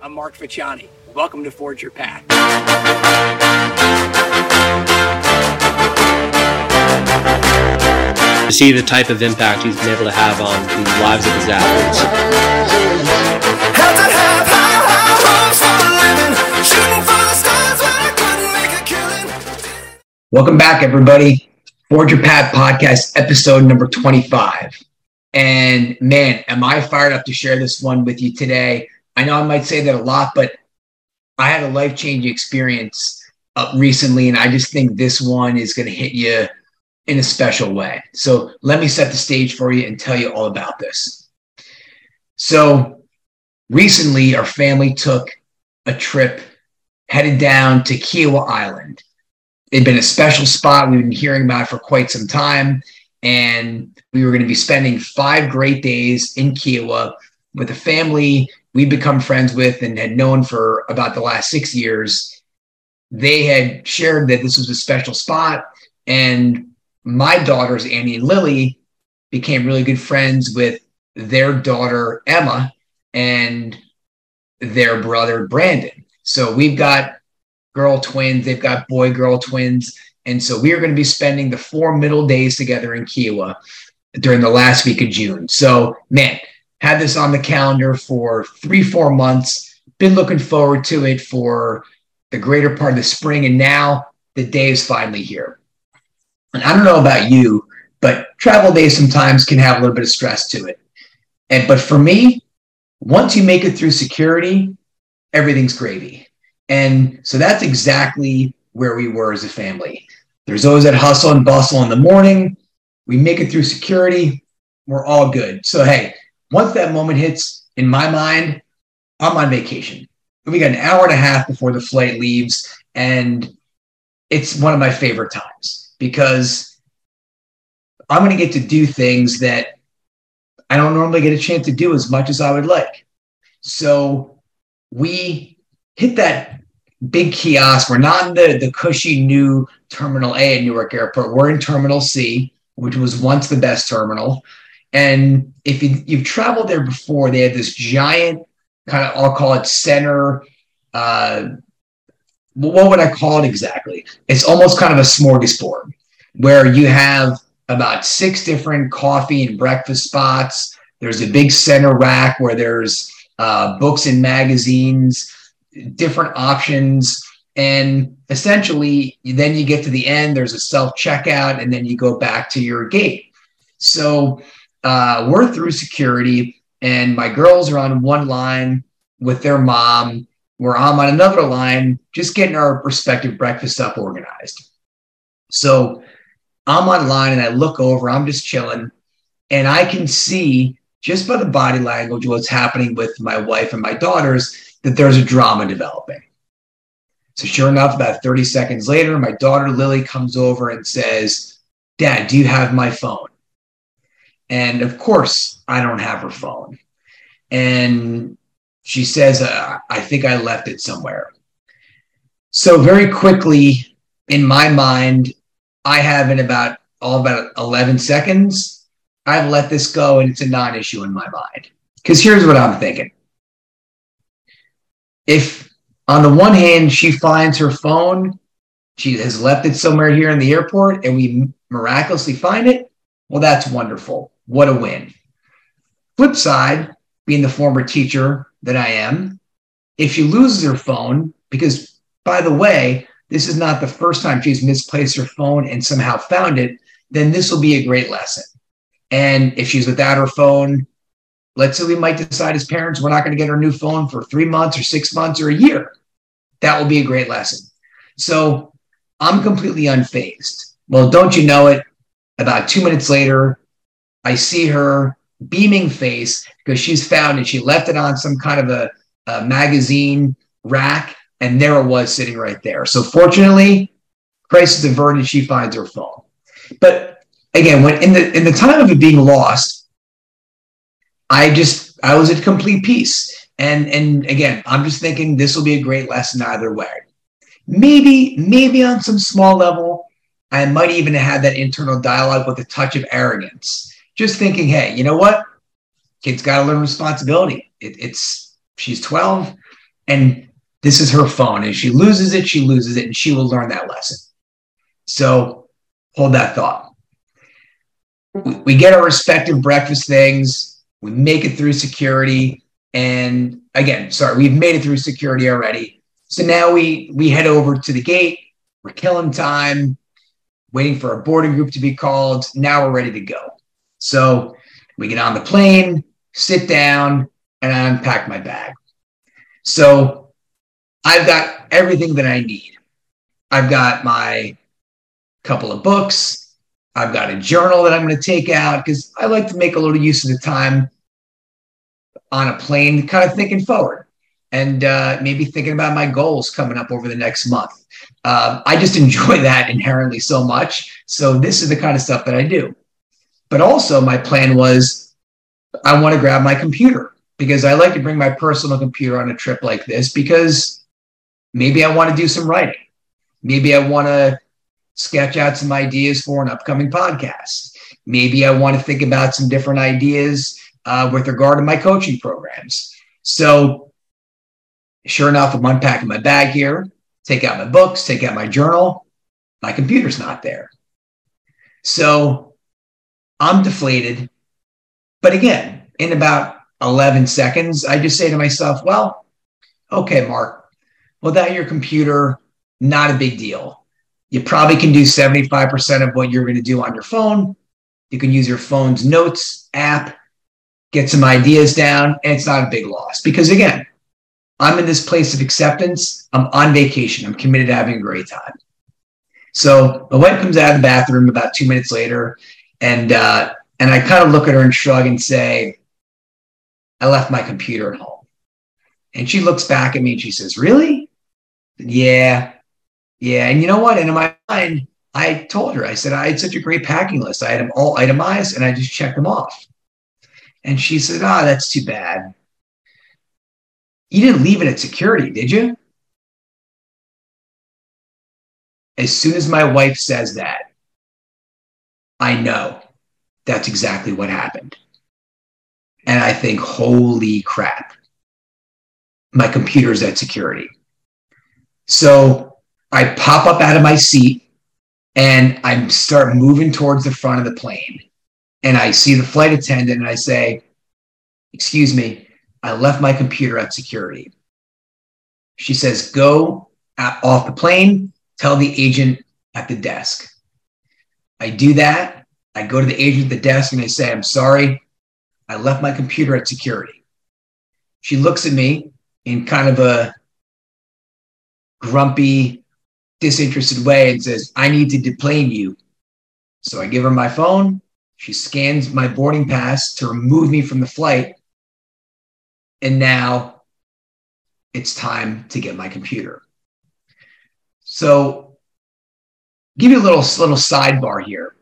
I'm Mark Facciani. Welcome to Forge Your Path. To see the type of impact he's been able to have on the lives of his athletes. Welcome back, everybody. Forge Your Path podcast, episode number 25. And man, am I fired up to share this one with you today. I know I might say that a lot, but I had a life changing experience uh, recently, and I just think this one is going to hit you in a special way. So let me set the stage for you and tell you all about this. So recently, our family took a trip headed down to Kiawah Island it'd been a special spot we've been hearing about for quite some time. And we were going to be spending five great days in Kiawah with a family we've become friends with and had known for about the last six years. They had shared that this was a special spot. And my daughters, Annie and Lily, became really good friends with their daughter, Emma, and their brother, Brandon. So we've got girl twins. They've got boy girl twins. And so we are going to be spending the four middle days together in Kiawah during the last week of June. So, man, had this on the calendar for three, four months. Been looking forward to it for the greater part of the spring. And now the day is finally here. And I don't know about you, but travel days sometimes can have a little bit of stress to it. And but for me, once you make it through security, everything's gravy. And so that's exactly where we were as a family. There's always that hustle and bustle in the morning. We make it through security. We're all good. So, hey, once that moment hits, in my mind, I'm on vacation. We got an hour and a half before the flight leaves. And it's one of my favorite times because I'm going to get to do things that I don't normally get a chance to do as much as I would like. So we hit that big kiosk. We're not in the, the cushy new Terminal A at Newark Airport. We're in Terminal C, which was once the best terminal. And if you, you've traveled there before, they had this giant kind of, I'll call it center. Uh, what would I call it exactly? It's almost kind of a smorgasbord where you have about six different coffee and breakfast spots. There's a big center rack where there's uh, books and magazines different options. And essentially, then you get to the end, there's a self checkout, and then you go back to your gate. So uh, we're through security, and my girls are on one line with their mom. Where I'm on another line, just getting our respective breakfast up organized. So I'm online and I look over, I'm just chilling, and I can see just by the body language what's happening with my wife and my daughters that there's a drama developing. So, sure enough, about 30 seconds later, my daughter Lily comes over and says, Dad, do you have my phone? And of course, I don't have her phone. And she says, uh, I think I left it somewhere. So, very quickly, in my mind, I have in about all about 11 seconds, I've let this go and it's a non issue in my mind. Because here's what I'm thinking if on the one hand she finds her phone, she has left it somewhere here in the airport, and we miraculously find it, well, that's wonderful. What a win. Flip side, being the former teacher that I am, if she loses her phone, because by the way, this is not the first time she's misplaced her phone and somehow found it, then this will be a great lesson. And if she's without her phone Let's say we might decide as parents we're not going to get her new phone for three months or six months or a year. That will be a great lesson. So I'm completely unfazed. Well, don't you know it? About two minutes later, I see her beaming face because she's found it. She left it on some kind of a, a magazine rack, and there it was sitting right there. So fortunately, crisis averted. She finds her phone. But again, when in the in the time of it being lost, I just I was at complete peace. And and again, I'm just thinking this will be a great lesson either way. Maybe maybe on some small level, I might even have that internal dialogue with a touch of arrogance. Just thinking, hey, you know what? Kid's got to learn responsibility. It, it's she's 12. And this is her phone. And she loses it, she loses it, and she will learn that lesson. So hold that thought. We get our respective breakfast things, we make it through security. And again, sorry, we've made it through security already. So now we we head over to the gate. We're killing time, waiting for our boarding group to be called. Now we're ready to go. So we get on the plane, sit down, and I unpack my bag. So I've got everything that I need. I've got my couple of books. I've got a journal that I'm going to take out because I like to make a little use of the time on a plane, kind of thinking forward and uh, maybe thinking about my goals coming up over the next month. Uh, I just enjoy that inherently so much. So this is the kind of stuff that I do. But also, my plan was I want to grab my computer because I like to bring my personal computer on a trip like this because maybe I want to do some writing. Maybe I want to sketch out some ideas for an upcoming podcast. Maybe I want to think about some different ideas uh, with regard to my coaching programs. So, sure enough, I'm unpacking my bag here, take out my books, take out my journal. My computer's not there. So, I'm deflated. But again, in about 11 seconds, I just say to myself, well, okay, Mark, without your computer, not a big deal. You probably can do 75% of what you're going to do on your phone. You can use your phone's notes app, get some ideas down, and it's not a big loss. Because again, I'm in this place of acceptance. I'm on vacation. I'm committed to having a great time. So my wife comes out of the bathroom about two minutes later, and uh, and I kind of look at her and shrug and say, I left my computer at home. And she looks back at me and she says, Really? Yeah. Yeah. And you know what? And in my mind, I told her, I said, I had such a great packing list. I had them all itemized and I just checked them off. And she said, Ah, oh, that's too bad. You didn't leave it at security, did you? As soon as my wife says that, I know that's exactly what happened. And I think, holy crap, my computer's at security. So I pop up out of my seat and I start moving towards the front of the plane. And I see the flight attendant and I say, Excuse me, I left my computer at security. She says, Go at, off the plane, tell the agent at the desk. I do that. I go to the agent at the desk and I say, I'm sorry, I left my computer at security. She looks at me in kind of a grumpy, disinterested way and says, I need to deplane you. So I give her my phone. She scans my boarding pass to remove me from the flight. And now it's time to get my computer. So, give you a little, little sidebar here.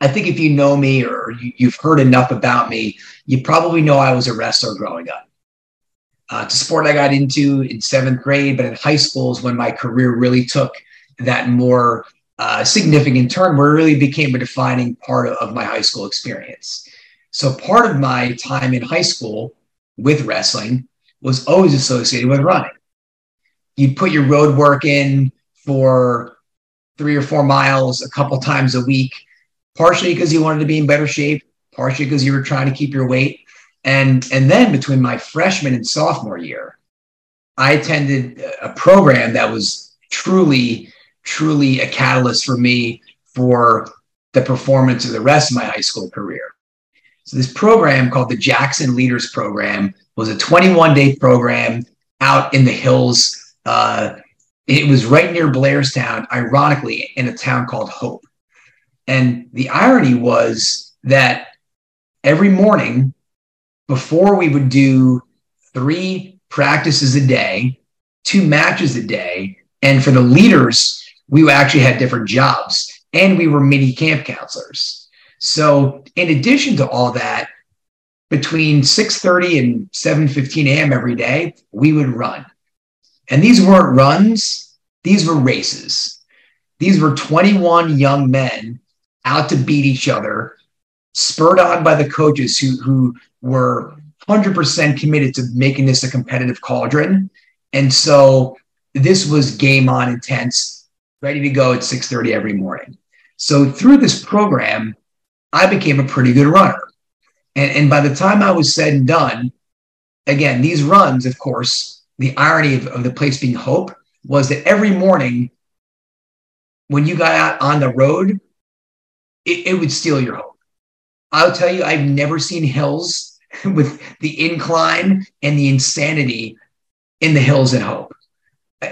I think if you know me or you, have heard enough about me, you probably know I was a wrestler growing up. Uh, it's a sport I got into in seventh grade, but in high school is when my career really took that more uh, significant turn where it really became a defining part of, of my high school experience. So part of my time in high school with wrestling was always associated with running. You'd put your road work in for three or four miles a couple times a week partially because you wanted to be in better shape, partially because you were trying to keep your weight. And, and then between my freshman and sophomore year, I attended a program that was truly, truly a catalyst for me for the performance of the rest of my high school career. So, this program called the Jackson Leaders Program was a 21 day program out in the hills. Uh, it was right near Blairstown, ironically, in a town called Hope. And the irony was that every morning before we would do three practices a day, two matches a day, and for the leaders, we actually had different jobs and we were mini camp counselors. So in addition to all that, between 6:30 and 7:15 a.m. every day, we would run. And these weren't runs, these were races. These were 21 young men out to beat each other, spurred on by the coaches who, who were 100% committed to making this a competitive cauldron. And so this was game on intense, ready to go at 6:30 every morning. So through this program, I became a pretty good runner. And, and by the time I was said and done, again, these runs, of course, the irony of, of the place being hope was that every morning when you got out on the road, it, it would steal your hope. I'll tell you, I've never seen hills with the incline and the insanity in the hills at Hope.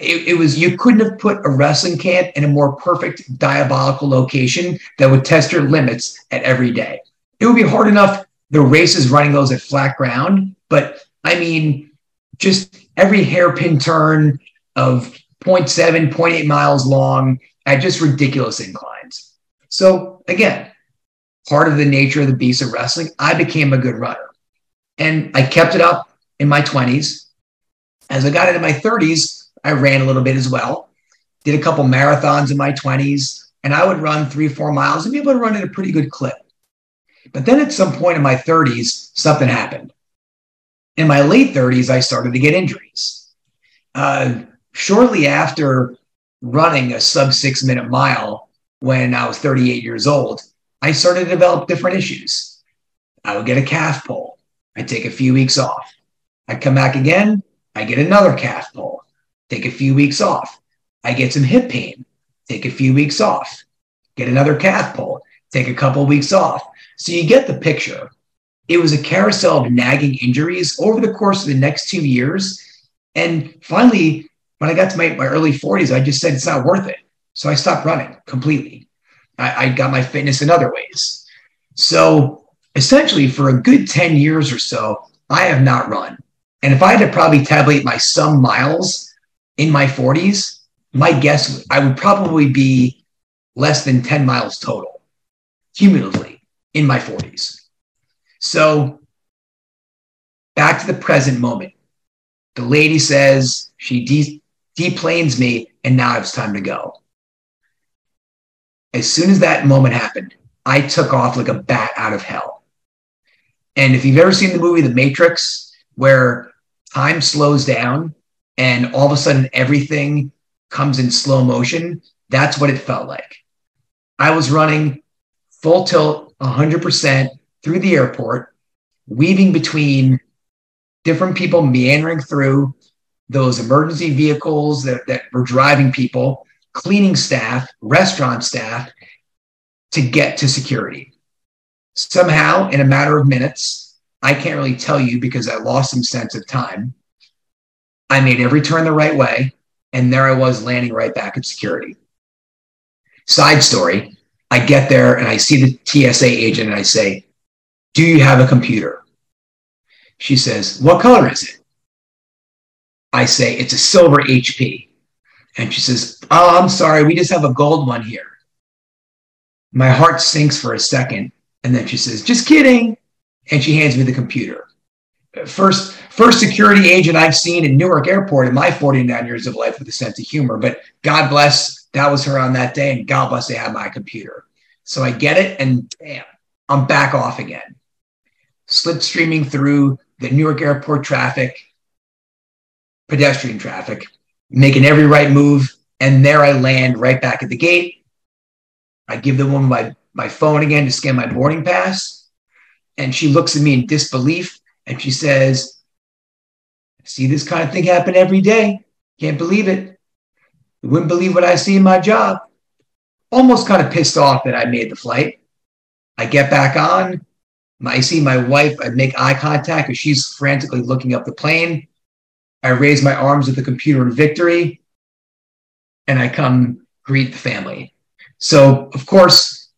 It, it, was you couldn't have put a wrestling camp in a more perfect diabolical location that would test your limits at every day. It would be hard enough the races running those at flat ground, but I mean, just every hairpin turn of 0.7, 0.8 miles long at just ridiculous inclines. So again, part of the nature of the beast of wrestling, I became a good runner. And I kept it up in my 20s. As I got into my 30s, I ran a little bit as well. Did a couple marathons in my 20s, and I would run three, four miles and be able to run at a pretty good clip. But then at some point in my 30s, something happened. In my late 30s, I started to get injuries. Uh, shortly after running a sub six minute mile when I was 38 years old, I started to develop different issues. I would get a calf pull. I'd take a few weeks off. I'd come back again. I get another calf pull. Take a few weeks off. I get some hip pain. Take a few weeks off. Get another calf pull. Take a couple weeks off. So you get the picture. It was a carousel of nagging injuries over the course of the next two years. And finally, when I got to my, my early 40s, I just said it's not worth it. So I stopped running completely. I, I got my fitness in other ways. So essentially, for a good 10 years or so, I have not run. And if I had to probably tabulate my sum miles in my 40s, my guess I would probably be less than 10 miles total cumulatively in my 40s. So back to the present moment. The lady says she de- deplanes me, and now it's time to go. As soon as that moment happened, I took off like a bat out of hell. And if you've ever seen the movie The Matrix, where time slows down and all of a sudden everything comes in slow motion, that's what it felt like. I was running full tilt 100% through the airport, weaving between different people meandering through those emergency vehicles that, that were driving people, cleaning staff, restaurant staff to get to security. Somehow, in a matter of minutes, I can't really tell you because I lost some sense of time. I made every turn the right way, and there I was landing right back at security. Side story I get there and I see the TSA agent and I say, Do you have a computer? She says, What color is it? I say, It's a silver HP. And she says, Oh, I'm sorry, we just have a gold one here. My heart sinks for a second. And then she says, Just kidding. And she hands me the computer. First, first security agent I've seen in Newark Airport in my 49 years of life with a sense of humor. But God bless, that was her on that day. And God bless, they had my computer. So I get it, and bam, I'm back off again. Slipstreaming through the Newark Airport traffic, pedestrian traffic, making every right move. And there I land right back at the gate. I give the woman my, my phone again to scan my boarding pass. And she looks at me in disbelief and she says, see this kind of thing happen every day. Can't believe it. You wouldn't believe what I see in my job. Almost kind of pissed off that I made the flight. I get back on. I see my wife. I make eye contact because she's frantically looking up the plane. I raise my arms at the computer in victory and I come greet the family. So, of course,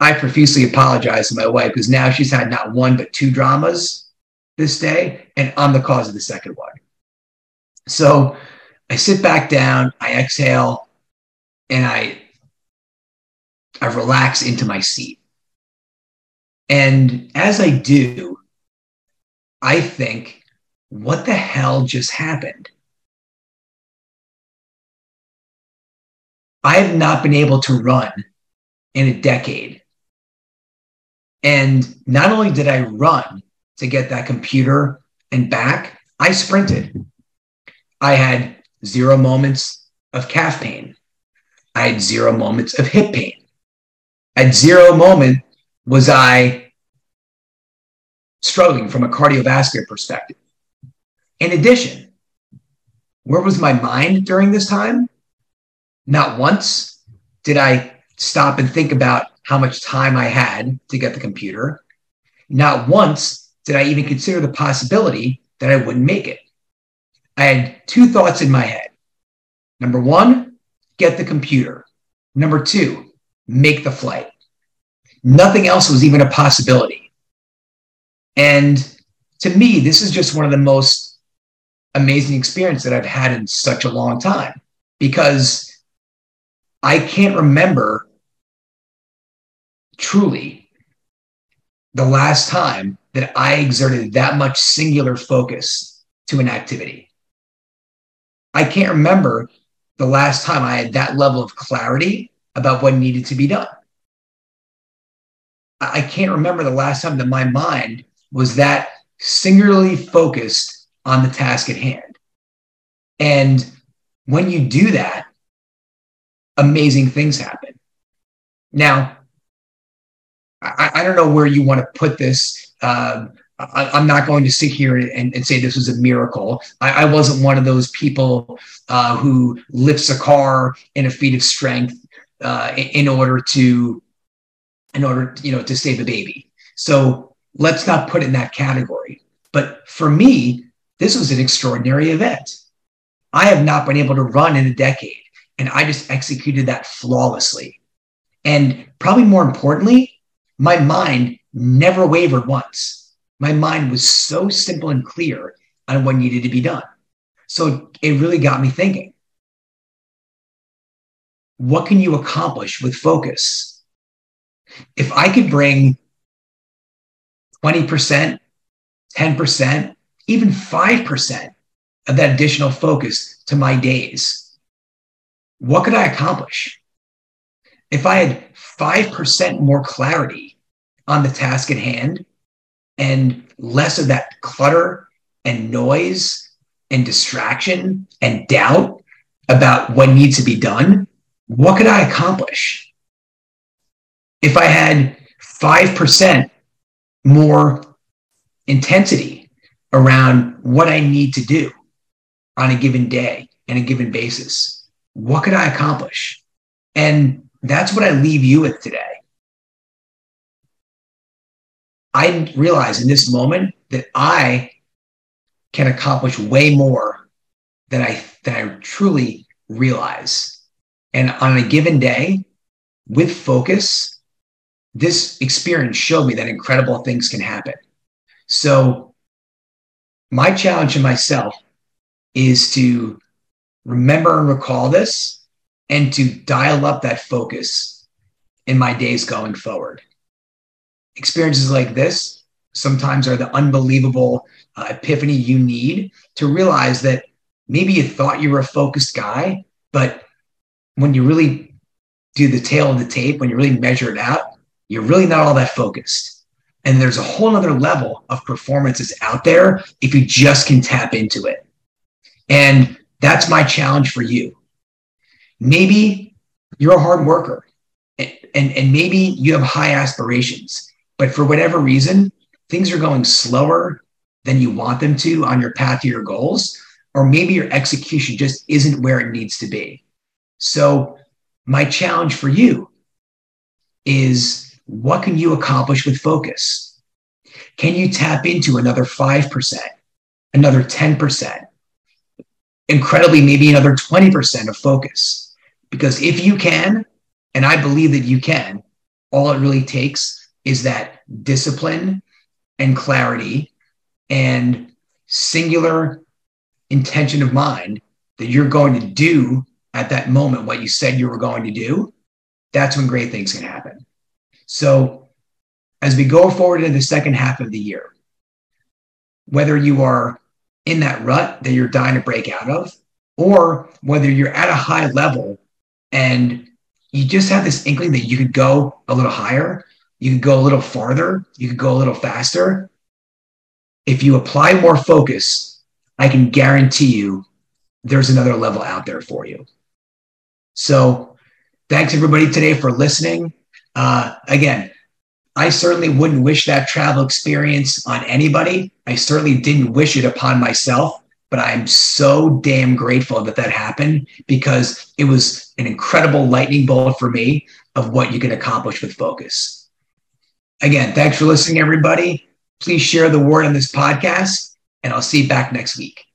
I profusely apologize to my wife because now she's had not one but two dramas this day, and I'm the cause of the second one. So I sit back down, I exhale, and I I relax into my seat. And as I do, I think, what the hell just happened? I have not been able to run in a decade. And not only did I run to get that computer and back, I sprinted. I had zero moments of calf pain. I had zero moments of hip pain. At zero moment was I struggling from a cardiovascular perspective. In addition, where was my mind during this time? Not once did I stop and think about how much time I had to get the computer. Not once did I even consider the possibility that I wouldn't make it. I had two thoughts in my head. Number one, get the computer. Number two, make the flight. Nothing else was even a possibility. And to me, this is just one of the most amazing experiences that I've had in such a long time because I can't remember truly the last time that I exerted that much singular focus to an activity. I can't remember the last time I had that level of clarity about what needed to be done. I can't remember the last time that my mind was that singularly focused on the task at hand. And when you do that, amazing things happen. Now, I, I don't know where you want to put this. Um, I, am not going to sit here and, and, say this was a miracle. I, I wasn't one of those people uh, who lifts a car in a feat of strength uh, in, order to, in order you know to save a baby. So let's not put it in that category. But for me, this was an extraordinary event. I have not been able to run in a decade, and I just executed that flawlessly. And probably more importantly, my mind never wavered once. My mind was so simple and clear on what needed to be done. So it really got me thinking what can you accomplish with focus? If I could bring 20%, 10%, even 5% of that additional focus to my days, what could I accomplish? If I had 5% more clarity on the task at hand and less of that clutter and noise and distraction and doubt about what needs to be done, what could I accomplish? If I had 5% more intensity around what I need to do on a given day and a given basis, what could I accomplish? And that's what I leave you with today. I realize in this moment that I can accomplish way more than I than I truly realize. And on a given day, with focus, this experience showed me that incredible things can happen. So my challenge to myself is to remember and recall this and to dial up that focus in my days going forward. Experiences like this sometimes are the unbelievable uh, epiphany you need to realize that maybe you thought you were a focused guy, but when you really do the tale of the tape, when you really measure it out, you're really not all that focused. And there's a whole other level of performances out there if you just can tap into it. And that's my challenge for you maybe you're a hard worker and, and, and maybe you have high aspirations, but for whatever reason, things are going slower than you want them to on your path to your goals, or maybe your execution just isn't where it needs to be. So, my challenge for you is what can you accomplish with focus? Can you tap into another 5%, another 10%, incredibly, maybe another 20% of focus? Because if you can, and I believe that you can, all it really takes is that discipline and clarity and singular intention of mind that you're going to do at that moment what you said you were going to do. That's when great things can happen. So, as we go forward in the second half of the year, whether you are in that rut that you're dying to break out of, or whether you're at a high level and you just have this inkling that you could go a little higher, you could go a little farther, you could go a little faster. if you apply more focus, I can guarantee you there's another level out there for you. So, thanks everybody today for listening. Uh, again, I certainly wouldn't wish that travel experience on anybody. I certainly didn't wish it upon myself, but I'm so damn grateful that that happened because it was an incredible lightning bolt for me of what you can accomplish with focus. Again, thanks for listening, everybody. Please share the word on this podcast, and I'll see you back next week.